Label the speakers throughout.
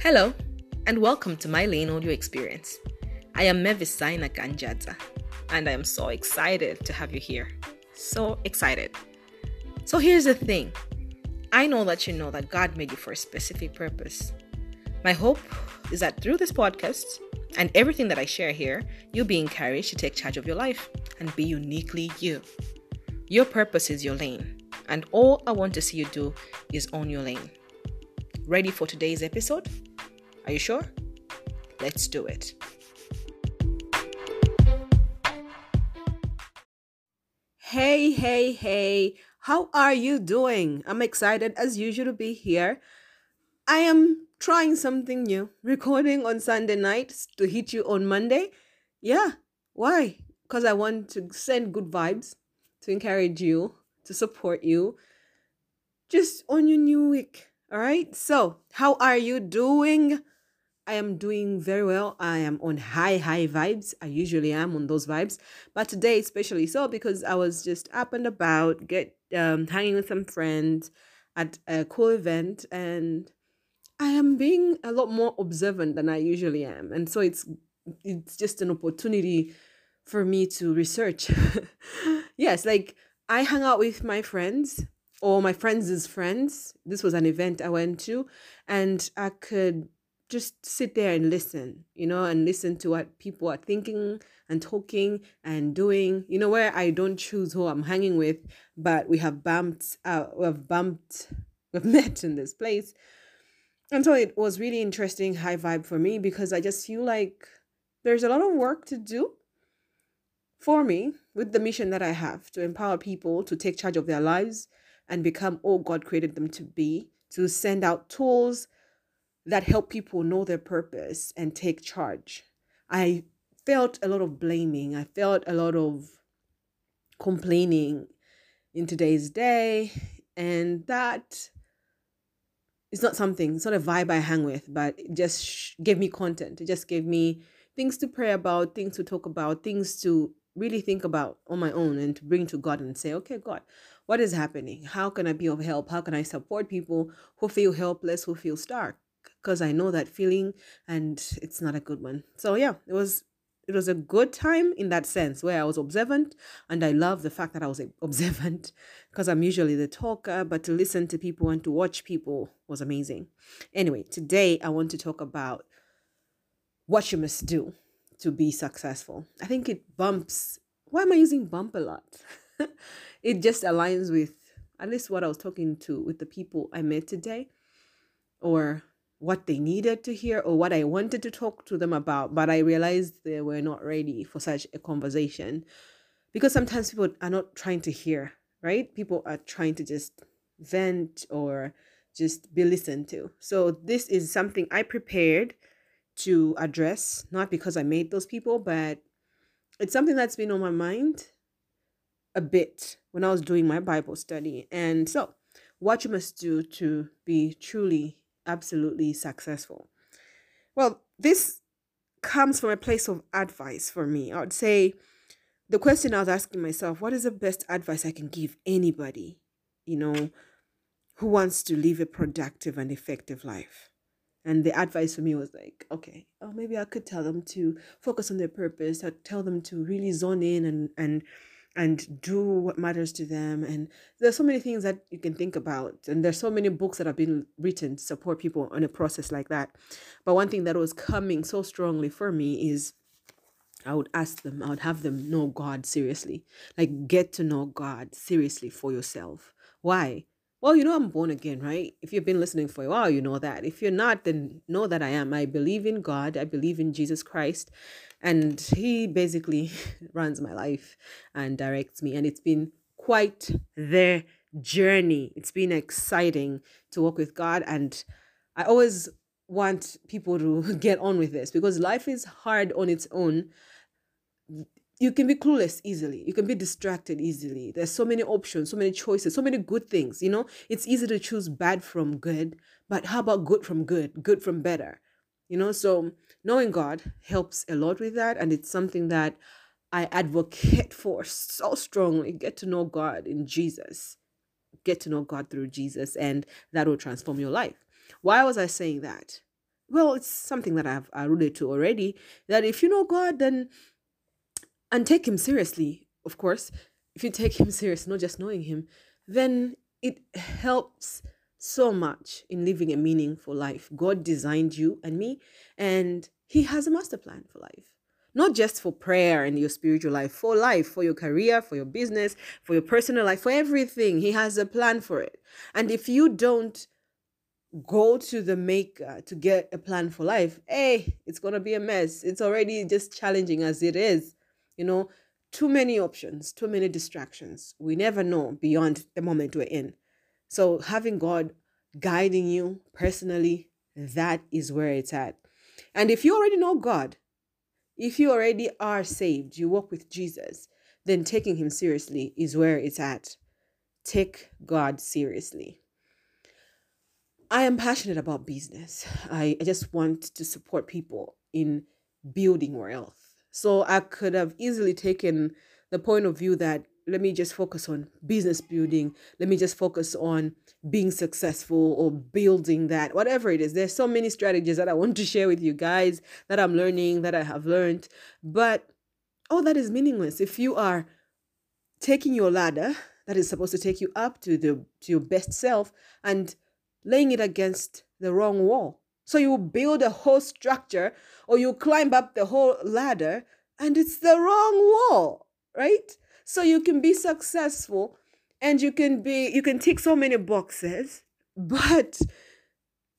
Speaker 1: Hello, and welcome to my Lane Audio Experience. I am Mavis Zaina Ganjadza, and I am so excited to have you here. So excited. So here's the thing I know that you know that God made you for a specific purpose. My hope is that through this podcast and everything that I share here, you'll be encouraged to take charge of your life and be uniquely you. Your purpose is your lane, and all I want to see you do is own your lane. Ready for today's episode? Are you sure? Let's do it. Hey, hey, hey. How are you doing? I'm excited as usual to be here. I am trying something new, recording on Sunday nights to hit you on Monday. Yeah, why? Because I want to send good vibes, to encourage you, to support you, just on your new week. All right. So, how are you doing? I am doing very well. I am on high, high vibes. I usually am on those vibes, but today especially so because I was just up and about, get um, hanging with some friends at a cool event, and I am being a lot more observant than I usually am, and so it's it's just an opportunity for me to research. yes, like I hang out with my friends or my friends' friends. This was an event I went to, and I could just sit there and listen, you know, and listen to what people are thinking and talking and doing. You know, where I don't choose who I'm hanging with, but we have bumped, uh, we've bumped, we've met in this place. And so it was really interesting, high vibe for me because I just feel like there's a lot of work to do for me with the mission that I have to empower people to take charge of their lives and become all God created them to be, to send out tools that help people know their purpose and take charge. I felt a lot of blaming. I felt a lot of complaining in today's day. And that is not something, it's not a vibe I hang with, but it just gave me content. It just gave me things to pray about, things to talk about, things to really think about on my own and to bring to God and say, okay, God, what is happening? How can I be of help? How can I support people who feel helpless, who feel stuck? Because I know that feeling and it's not a good one. So yeah, it was it was a good time in that sense where I was observant and I love the fact that I was observant because I'm usually the talker, but to listen to people and to watch people was amazing. Anyway, today I want to talk about what you must do to be successful. I think it bumps. Why am I using bump a lot? it just aligns with at least what I was talking to with the people I met today or what they needed to hear or what I wanted to talk to them about, but I realized they were not ready for such a conversation because sometimes people are not trying to hear, right? People are trying to just vent or just be listened to. So, this is something I prepared to address, not because I made those people, but it's something that's been on my mind a bit when I was doing my Bible study. And so, what you must do to be truly absolutely successful? Well, this comes from a place of advice for me. I would say the question I was asking myself, what is the best advice I can give anybody, you know, who wants to live a productive and effective life? And the advice for me was like, okay, oh, maybe I could tell them to focus on their purpose. I'd tell them to really zone in and and and do what matters to them. And there's so many things that you can think about. And there's so many books that have been written to support people on a process like that. But one thing that was coming so strongly for me is I would ask them, I would have them know God seriously. Like get to know God seriously for yourself. Why? Well, you know, I'm born again, right? If you've been listening for a while, you know that. If you're not, then know that I am. I believe in God, I believe in Jesus Christ, and He basically runs my life and directs me. And it's been quite the journey. It's been exciting to work with God, and I always want people to get on with this because life is hard on its own. You can be clueless easily. You can be distracted easily. There's so many options so many choices so many good things you know? It's easy to choose bad from good but how about good from good good from better you know? So knowing god helps a lot with that and it's something that i advocate for so strongly. Get to know god in jesus. Get to know god through jesus and that will transform your life. Why was i saying that? Well, it's something that I've alluded to already that if you know God, then and take Him seriously, of course, if you take Him serious, not just knowing Him, then it helps so much in living a meaningful life. God designed you and me, and He has a master plan for life. Not just for prayer and your spiritual life, for life, for your career, for your business, for your personal life, for everything. He has a plan for it. And if you don't go to the maker to get a plan for life, hey, it's going to be a mess. It's already just challenging as it is. You know, too many options, too many distractions. We never know beyond the moment we're in. So having God guiding you personally, that is where it's at. And if you already know God, if you already are saved, you walk with Jesus, then taking him seriously is where it's at. Take God seriously. I am passionate about business. I, I just want to support people in building wealth. So I could have easily taken the point of view that let me just focus on business building. Let me just focus on being successful or building that, whatever it is. There's so many strategies that I want to share with you guys that I'm learning, that I have learned. But all that is meaningless if you are taking your ladder that is supposed to take you up to the to your best self and laying it against the wrong wall. So you build a whole structure or you climb up the whole ladder and it's the wrong wall, right? So you can be successful and you can be you can tick so many boxes, but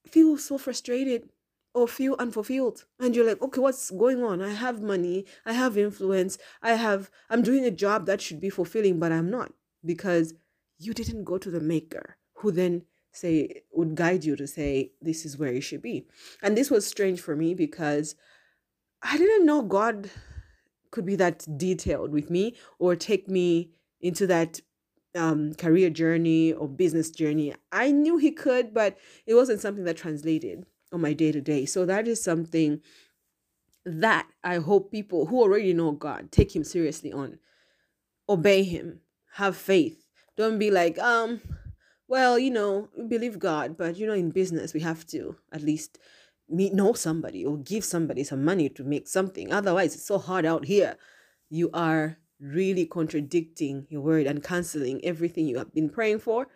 Speaker 1: feel so frustrated or feel unfulfilled. And you're like okay what's going on? I have money i have influence i have i'm doing a job that should be fulfilling but i'm not because you didn't go to the maker who then say would guide you to say this is where you should be. And this was strange for me because i didn't know god could be that detailed with me or take me into that um, career journey or business journey. I knew he could but it wasn't something that translated on my day to day so that is something that i hope people who already know god take him seriously on. Obey him. Have faith. Don't be like um well, you know, believe God, but you know, in business, we have to at least meet know somebody or give somebody some money to make something. Otherwise, it's so hard out here. You are really contradicting your word and canceling everything you have been praying for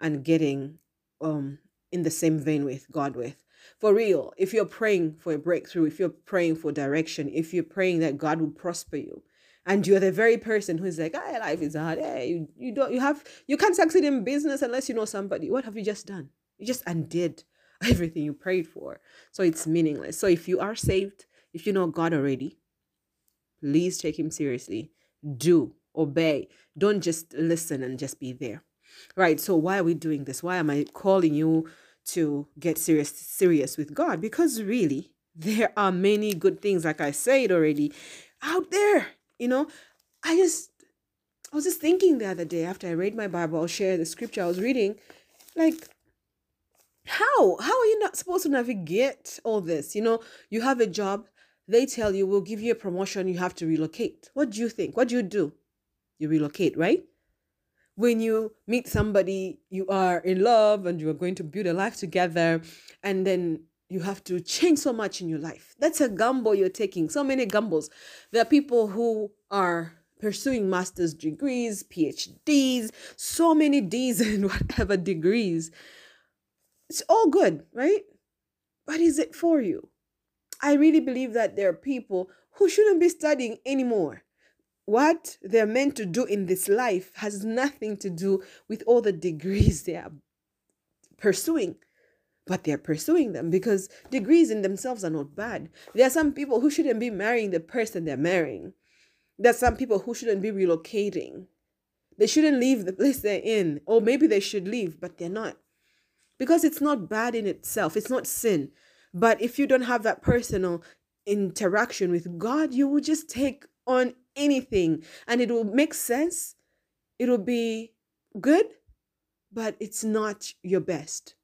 Speaker 1: and getting um in the same vein with God with. For real, if you're praying for a breakthrough, if you're praying for direction, if you're praying that God will prosper you, and you're the very person who's like, ah, life is hard. Hey, you, you don't you have you can't succeed in business unless you know somebody. What have you just done? You just undid everything you prayed for. So it's meaningless. So if you are saved, if you know God already, please take him seriously. Do obey. Don't just listen and just be there. Right. So why are we doing this? Why am I calling you to get serious serious with God? Because really, there are many good things, like I said already, out there you know, I just I was just thinking the other day after I read my Bible, I'll share the scripture I was reading, like how how are you not supposed to navigate all this? You know, you have a job, they tell you we'll give you a promotion, you have to relocate. What do you think? What do you do? You relocate, right? When you meet somebody, you are in love and you are going to build a life together, and then you have to change so much in your life. That's a gamble you're taking. So many gambles. There are people who are pursuing master's degrees, PhDs, so many D's and whatever degrees. It's all good, right? But is it for you? I really believe that there are people who shouldn't be studying anymore. What they're meant to do in this life has nothing to do with all the degrees they are pursuing but they're pursuing them because degrees in themselves are not bad. There are some people who shouldn't be marrying the person they're marrying. There are some people who shouldn't be relocating. They shouldn't leave the place they're in, or maybe they should leave, but they're not. Because it's not bad in itself, it's not sin. But if you don't have that personal interaction with God, you will just take on anything and it will make sense. It'll be good, but it's not your best.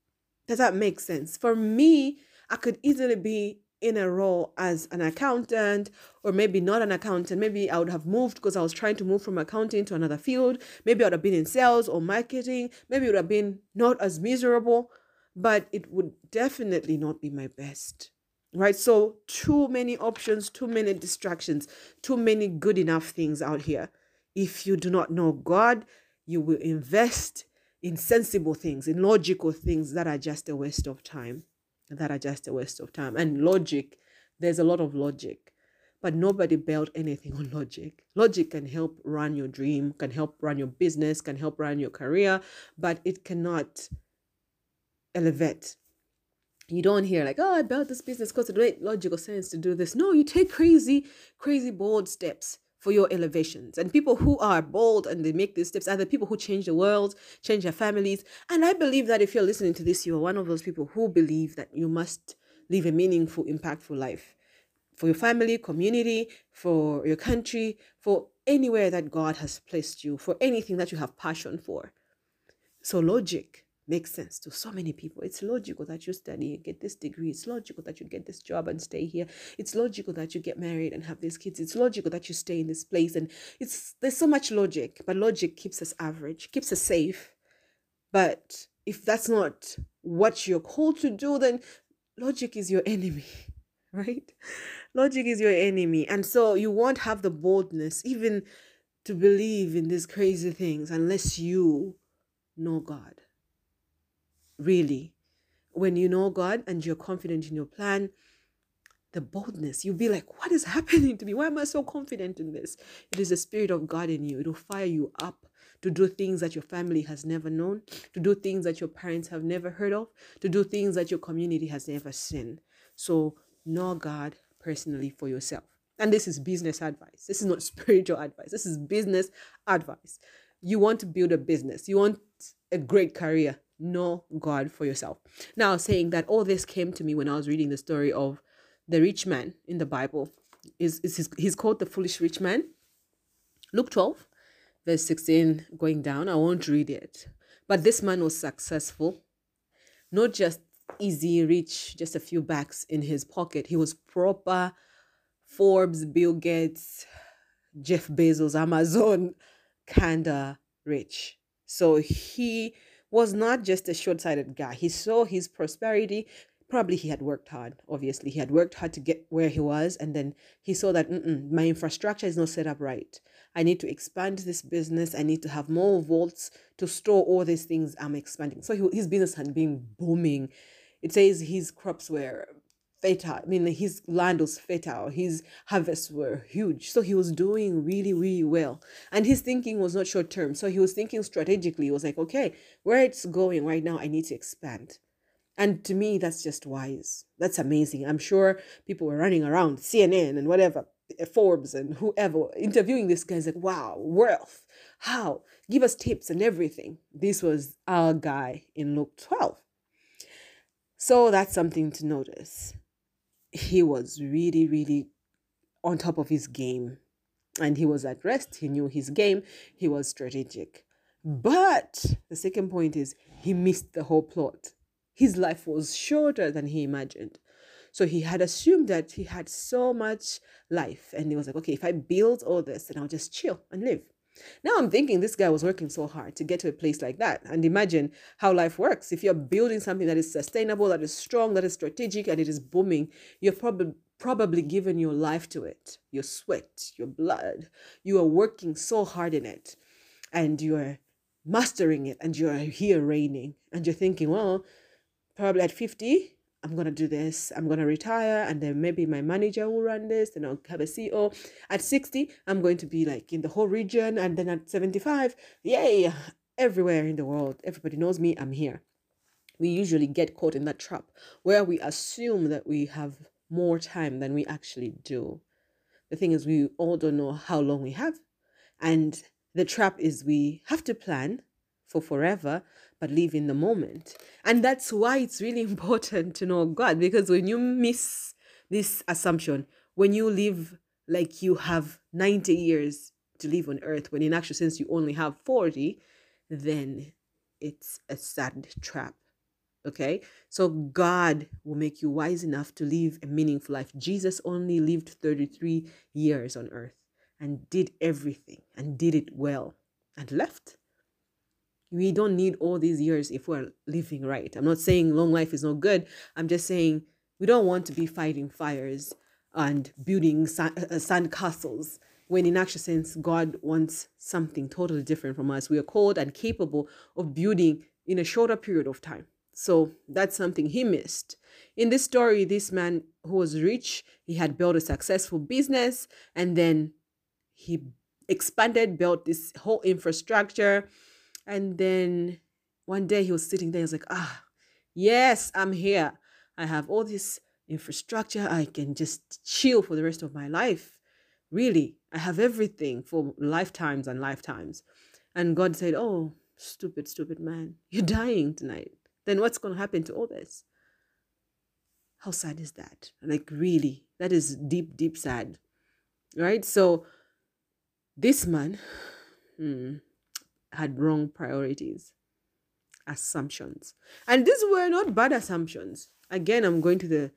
Speaker 1: Does that make sense? For me, I could easily be in a role as an accountant or maybe not an accountant. Maybe I would have moved because I was trying to move from accounting to another field. Maybe I would have been in sales or marketing. Maybe it would have been not as miserable, but it would definitely not be my best. right so too many options too many distractions too many good enough things out here if you do not know god you will invest in sensible things in logical things that are just a waste of time that are just a waste of time. And logic there's a lot of logic but nobody built anything on logic. Logic can help run your dream can help run your business can help run your career but it cannot elevate. You don't hear like, oh, I built this business because it made logical sense to do this. No, you take crazy, crazy bold steps for your elevations. And people who are bold and they make these steps are the people who change the world, change their families. And I believe that if you're listening to this, you are one of those people who believe that you must live a meaningful, impactful life for your family, community, for your country, for anywhere that God has placed you, for anything that you have passion for. So, logic makes sense to so many people. It's logical that you study and get this degree. It's logical that you get this job and stay here. It's logical that you get married and have these kids. It's logical that you stay in this place. And it's there's so much logic, but logic keeps us average, keeps us safe. But if that's not what you're called to do, then logic is your enemy, right? Logic is your enemy. And so you won't have the boldness even to believe in these crazy things unless you know God really. When you know God and you're confident in your plan, the boldness, you'll be like, What is happening to me? Why am I so confident in this? It is the Spirit of God in you. It will fire you up to do things that your family has never known, to do things that your parents have never heard of, to do things that your community has never seen. So, know God personally for yourself. And this is business advice. This is not spiritual advice. This is business advice. You want to build a business, you want a great career know God for yourself. Now, saying that all this came to me when I was reading the story of the rich man in the Bible. Is is his, he's called the foolish rich man. Luke 12, verse 16 going down. I won't read it. But this man was successful, not just easy, rich, just a few bucks in his pocket. He was proper Forbes, Bill Gates, Jeff Bezos, Amazon kind of rich. So he was not just a short sighted guy. He saw his prosperity. Probably he had worked hard, obviously. He had worked hard to get where he was. And then he saw that my infrastructure is not set up right. I need to expand this business. I need to have more vaults to store all these things I'm expanding. So he, his business had been booming. It says his crops were fertile. I mean, his land was fertile. His harvests were huge. So he was doing really, really well. And his thinking was not short term. So he was thinking strategically. He was like, okay, where it's going right now, I need to expand. And to me, that's just wise. That's amazing. I'm sure people were running around CNN and whatever, Forbes and whoever, interviewing this guy's like, wow, wealth. How? Give us tips and everything. This was our guy in Luke 12. So that's something to notice he was really, really on top of his game. And he was at rest. He knew his game. He was strategic. But the second point is he missed the whole plot. His life was shorter than he imagined. So he had assumed that he had so much life. And he was like, okay, if I build all this, then I'll just chill and live. Now I'm thinking this guy was working so hard to get to a place like that. And imagine how life works. If you're building something that is sustainable, that is strong, that is strategic, and it is booming, you're probably probably given your life to it, your sweat, your blood. You are working so hard in it and you're mastering it and you're here reigning and you're thinking, well, probably at 50, I'm gonna do this, I'm gonna retire, and then maybe my manager will run this, and I'll have a CEO. At 60, I'm going to be like in the whole region, and then at 75, yay, everywhere in the world, everybody knows me, I'm here. We usually get caught in that trap where we assume that we have more time than we actually do. The thing is, we all don't know how long we have. And the trap is we have to plan for forever, but live in the moment. And that's why it's really important to know God because when you miss this assumption, when you live like you have 90 years to live on earth, when in actual sense you only have 40, then it's a sad trap. Okay, so God will make you wise enough to live a meaningful life. Jesus only lived 33 years on earth and did everything and did it well and left we don't need all these years if we're living right. I'm not saying long life is not good. I'm just saying We don't want to be fighting fires and building sand, uh, sand castles when in actual sense god wants something totally different from us we are called and capable of building in a shorter period of time so that's something he missed in this story this man who was rich he had built a successful business and then he expanded built this whole infrastructure and then one day he was sitting there he was like ah yes i'm here i have all this infrastructure i can just chill for the rest of my life really I have everything for lifetimes and lifetimes. And God said, Oh, stupid, stupid man, you're dying tonight. Then what's going to happen to all this? How sad is that? Like, really, that is deep, deep sad. Right? So, this man hmm, had wrong priorities, assumptions. And these were not bad assumptions. Again, I'm going to the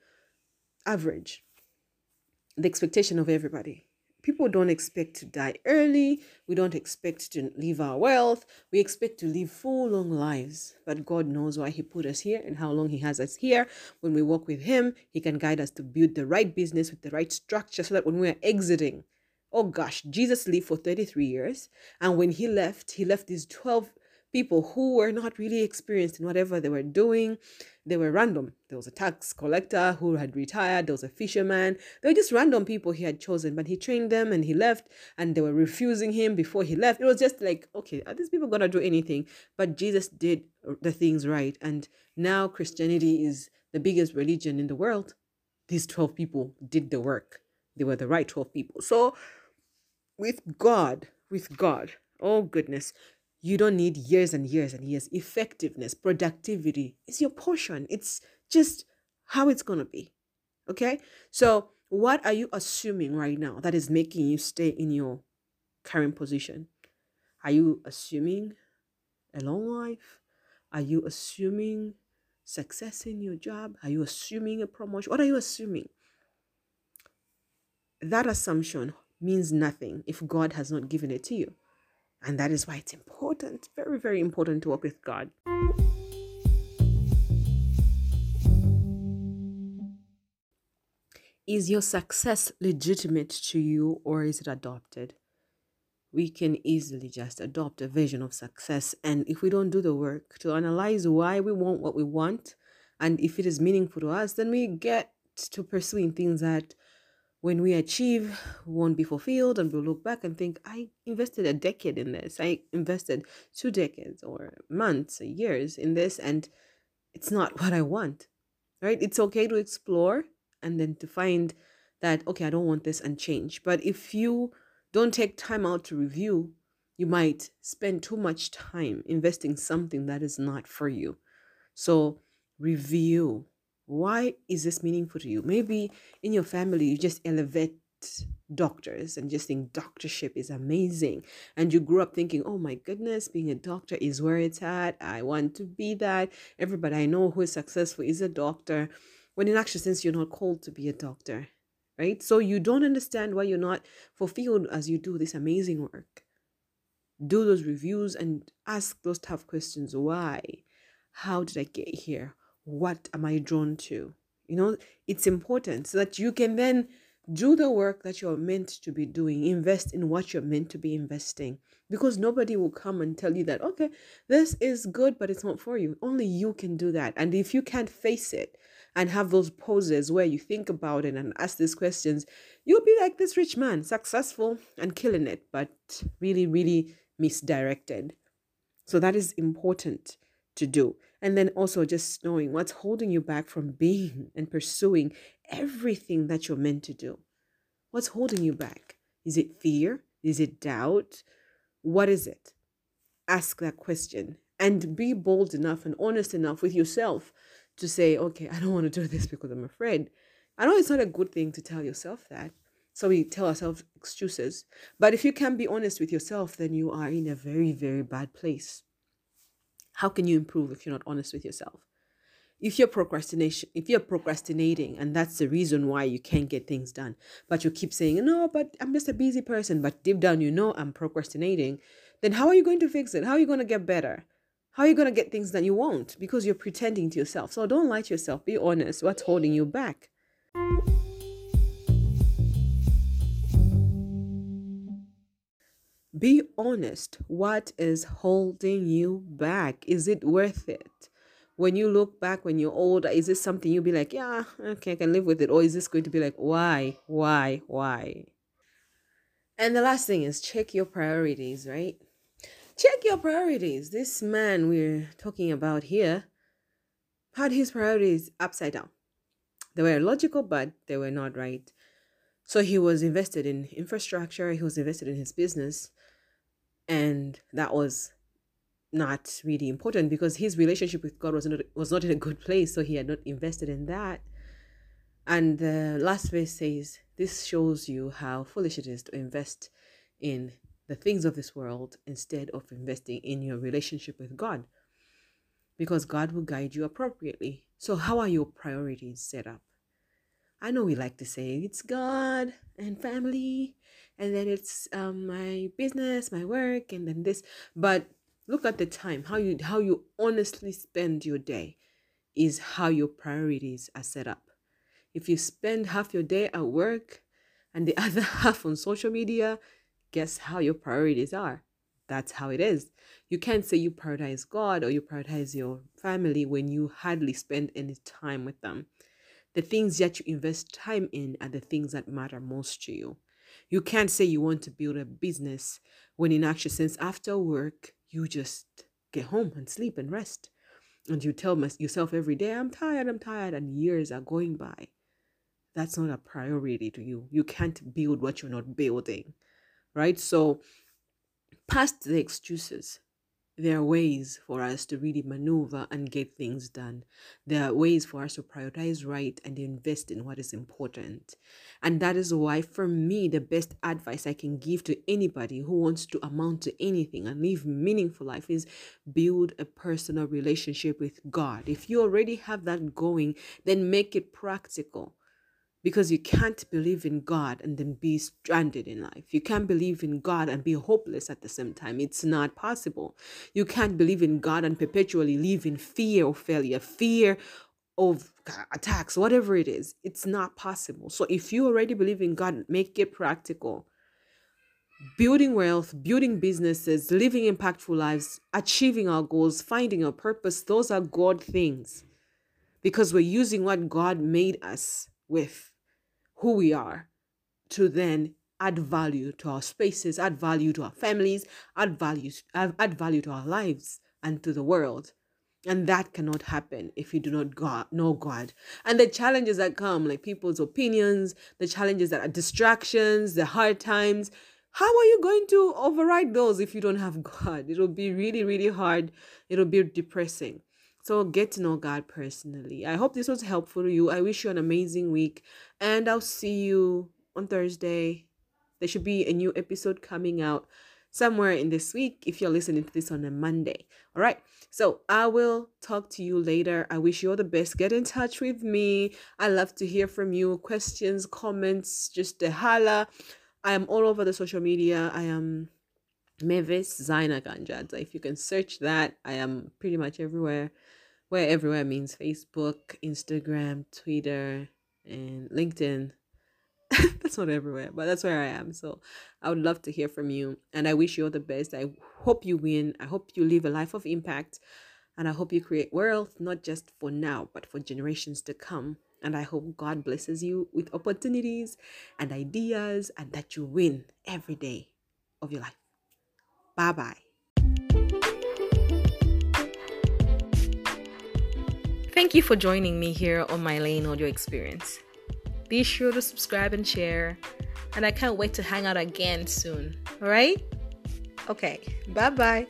Speaker 1: average, the expectation of everybody people don't expect to die early. We don't expect to leave our wealth. We expect to live full, long lives. But God knows why He put us here and how long He has us here. When we walk with Him, He can guide us to build the right business with the right structure so that when we are exiting, oh gosh, Jesus lived for 33 years. And when He left, He left these 12 people who were not really experienced in whatever they were doing. They were random. There was a tax collector who had retired, there was a fisherman. They were just random people he had chosen, but he trained them and he left, and they were refusing him before he left. It was just like, okay, are these people gonna do anything? But Jesus did the things right, and now Christianity is the biggest religion in the world. These 12 people did the work, they were the right 12 people. So, with God, with God, oh goodness, you don't need years and years and years. Effectiveness, productivity is your portion. It's just how it's going to be. Okay? So, what are you assuming right now that is making you stay in your current position? Are you assuming a long life? Are you assuming success in your job? Are you assuming a promotion? What are you assuming? That assumption means nothing if God has not given it to you. And that is why it's important, very, very important to work with God. Is your success legitimate to you or is it adopted? We can easily just adopt a vision of success. And if we don't do the work to analyze why we want what we want, and if it is meaningful to us, then we get to pursuing things that when we achieve won't be fulfilled and we'll look back and think i invested a decade in this. I invested two decades or months or years in this and it's not what i want right? It's okay to explore and then to find that okay i don't want this and change. But if you don't take time out to review you might spend too much time investing something that is not for you. So review why is this meaningful to you? Maybe in your family, you just elevate doctors and just think doctorship is amazing. And you grew up thinking, oh my goodness, being a doctor is where it's at. I want to be that. Everybody I know who is successful is a doctor. When in actual sense, you're not called to be a doctor, right? So you don't understand why you're not fulfilled as you do this amazing work. Do those reviews and ask those tough questions. Why? How did I get here? What am I drawn to? You know, it's important so that you can then do the work that you're meant to be doing, invest in what you're meant to be investing. Because nobody will come and tell you that, okay, this is good, but it's not for you. Only you can do that. And if you can't face it and have those poses where you think about it and ask these questions, you'll be like this rich man, successful and killing it, but really, really misdirected. So that is important to do. And then also just knowing what's holding you back from being and pursuing everything that you're meant to do. What's holding you back? Is it fear? Is it doubt? What is it? Ask that question and be bold enough and honest enough with yourself to say, okay, I don't want to do this because I'm afraid. I know it's not a good thing to tell yourself that. So we tell ourselves excuses. But if you can't be honest with yourself, then you are in a very, very bad place. How can you improve if you're not honest with yourself? If you're procrastination, if you're procrastinating and that's the reason why you can't get things done, but you keep saying, no, but I'm just a busy person, but deep down you know I'm procrastinating, then how are you going to fix it? How are you going to get better? How are you going to get things that you won't? Because you're pretending to yourself. So don't lie to yourself. Be honest. What's holding you back? Be honest. What is holding you back? Is it worth it? When you look back when you're older, is this something you'll be like, yeah, okay, I can live with it? Or is this going to be like, why, why, why? And the last thing is check your priorities, right? Check your priorities. This man we're talking about here had his priorities upside down. They were logical, but they were not right. So he was invested in infrastructure, he was invested in his business, and that was not really important because his relationship with God was not was not in a good place, so he had not invested in that. And the last verse says, This shows you how foolish it is to invest in the things of this world instead of investing in your relationship with God. Because God will guide you appropriately. So, how are your priorities set up? I know we like to say it's God and family, and then it's um, my business, my work, and then this. But look at the time. How you how you honestly spend your day is how your priorities are set up. If you spend half your day at work and the other half on social media, guess how your priorities are. That's how it is. You can't say you prioritize God or you prioritize your family when you hardly spend any time with them. The things that you invest time in are the things that matter most to you. You can't say you want to build a business when, in actual sense, after work, you just get home and sleep and rest. And you tell yourself every day, I'm tired, I'm tired, and years are going by. That's not a priority to you. You can't build what you're not building right? So, past the excuses, there are ways for us to really maneuver and get things done. There are ways for us to prioritize right and invest in what is important. And that is why, for me, the best advice I can give to anybody who wants to amount to anything and live meaningful life is build a personal relationship with God. If you already have that going, then make it practical because you can't believe in God and then be stranded in life. You can't believe in God and be hopeless at the same time. It's not possible. You can't believe in God and perpetually live in fear of failure, fear of attacks, whatever it is. It's not possible. So if you already believe in God, make it practical. Building wealth, building businesses, living impactful lives, achieving our goals, finding our purpose, those are God things because we're using what God made us with who we are to then add value to our spaces, add value to our families, add value, add value to our lives and to the world. And that cannot happen if you do not God, know God. And the challenges that come, like people's opinions, the challenges that are distractions, the hard times, how are you going to override those if you don't have God? It'll be really, really hard. It'll be depressing. So get to know God personally. I hope this was helpful to you. I wish you an amazing week and I'll see you on Thursday. There should be a new episode coming out somewhere in this week if you're listening to this on a Monday. All right. So I will talk to you later. I wish you all the best. Get in touch with me. I love to hear from you. Questions, comments, just a holla. I am all over the social media. I am Mavis Zaina Ganjadza. If you can search that, I am pretty much everywhere where everywhere means Facebook, Instagram, Twitter, and LinkedIn. that's not everywhere, but that's where I am. So I would love to hear from you. And I wish you all the best. I hope you win. I hope you live a life of impact. And I hope you create wealth, not just for now, but for generations to come. And I hope God blesses you with opportunities and ideas and that you win every day of your life. Bye bye. Thank you for joining me here on my Lane Audio Experience. Be sure to subscribe and share, and I can't wait to hang out again soon. All right? Okay, bye bye.